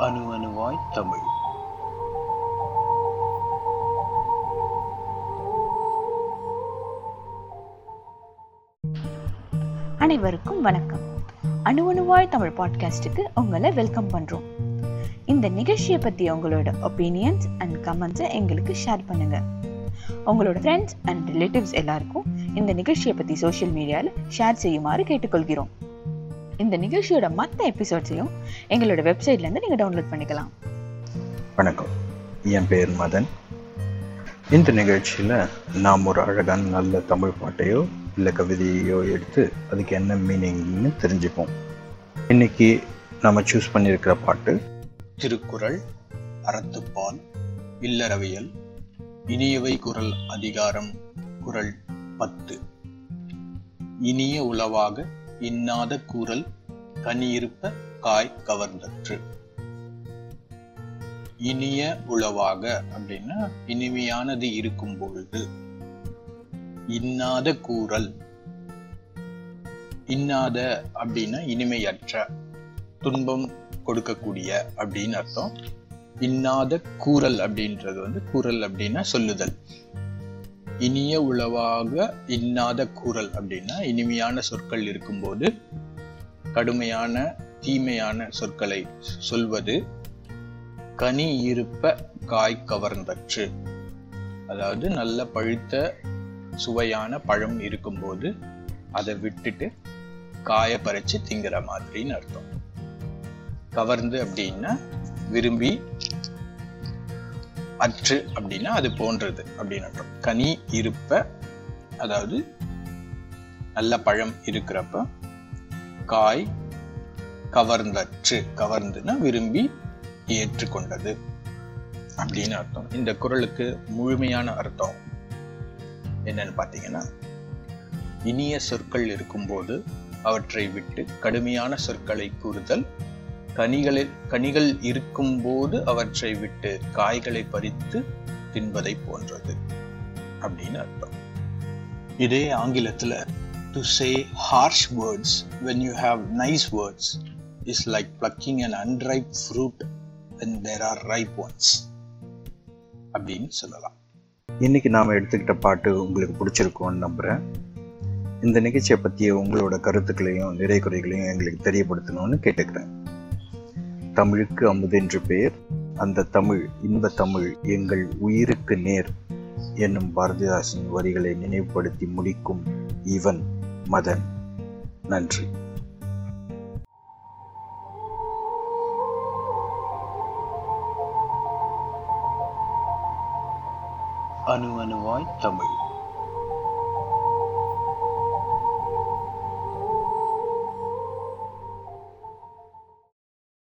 அணுவாய் தமிழ். அனைவருக்கும் வணக்கம். அணு அணுவாய் தமிழ் பாட்காஸ்டுக்கு உங்களை வெல்கம் பண்றோம். இந்த நிகழ்ச்சியை பத்தி உங்களோட ஒப்பீனியன்ஸ் அண்ட் கமெண்ட்ஸை எங்களுக்கு ஷேர் பண்ணுங்க. உங்களோட ஃப்ரெண்ட்ஸ் அண்ட் ரிலேட்டிவ்ஸ் எல்லாருக்கும் இந்த நிகழ்ச்சியை பத்தி சோஷியல் மீடியாவில் ஷேர் செய்யுமாறு கேட்டுக்கொள்கிறோம். இந்த நிகழ்ச்சியோட மற்ற எபிசோட்ஸையும் எங்களோட வெப்சைட்ல இருந்து நீங்க டவுன்லோட் பண்ணிக்கலாம். வணக்கம். என் பேர் மதன். இந்த நிகழ்ச்சியில் நாம் ஒரு அழகான நல்ல தமிழ் பாட்டையோ இல்லை கவிதையோ எடுத்து அதுக்கு என்ன மீனிங்னு தெரிஞ்சுப்போம். இன்னைக்கு நம்ம சூஸ் பண்ணியிருக்கிற பாட்டு திருக்குறள் அறத்துப்பால் இல்லறவியல் இனியவை குரல் அதிகாரம் குரல் பத்து. இனிய உளவாக இன்னாத கூறல் கனியிருப்ப காய் கவர்ந்தற்று. இனிய உளவாக அப்படின்னா இனிமையானது இருக்கும் பொழுது. இன்னாத கூறல். இன்னாத அப்படின்னா இனிமையற்ற துன்பம் கொடுக்கக்கூடிய அப்படின்னு அர்த்தம். இன்னாத கூறல் அப்படின்றது வந்து கூறல் அப்படின்னா சொல்லுதல். இனிய உளவாக இன்னாத கூறல் அப்படின்னா இனிமையான சொற்கள் இருக்கும்போது கடுமையான தீமையான சொற்களை சொல்வது கனி இருப்ப காய் கவர்ந்தற்று. அதாவது நல்ல பழுத்த சுவையான பழம் இருக்கும்போது அதை விட்டுட்டு காய பறிச்சு திங்கிற மாதிரின்னு அர்த்தம். கவர்ந்து அப்படின்னா விரும்பி அற்று அப்படின்னா அது போன்றது அப்படின்னு அர்த்தம். கனி இருப்ப அதாவது நல்ல பழம் இருக்கிறப்ப காய் கவர்ந்தற்று கவர்ந்துன்னா விரும்பி ஏற்றுக்கொண்டது அப்படின்னு அர்த்தம். இந்த குரலுக்கு முழுமையான அர்த்தம் என்னன்னு பார்த்தீங்கன்னா இனிய சொற்கள் இருக்கும்போது அவற்றை விட்டு கடுமையான சொற்களை கூறுதல் கனிகளில் கனிகள் இருக்கும்போது அவற்றை விட்டு காய்களை பறித்து தின்பதை போன்றது அப்படின்னு அர்த்தம். இதே ஆங்கிலத்துல to say harsh words when you have nice words is like plucking and unripe fruit when there are ripe ones. அப்படின்னு சொல்லலாம். இன்னைக்கு நாம் எடுத்துக்கிட்ட பாட்டு உங்களுக்கு பிடிச்சிருக்கோன்னு நம்புகிறேன் இந்த நிகழ்ச்சியை பற்றிய உங்களோட கருத்துக்களையும் நிறை குறைகளையும் எங்களுக்கு தெரியப்படுத்தணும்னு கேட்டுக்கிறேன். தமிழுக்கு அமுதென்று பெயர். அந்த தமிழ் இன்ப தமிழ் எங்கள் உயிருக்கு நேர் என்னும் பாரதிதாசன் வரிகளை நினைவுபடுத்தி முடிக்கும் இவன். மதன். நன்றி. அணு அணுவாய் தமிழ்.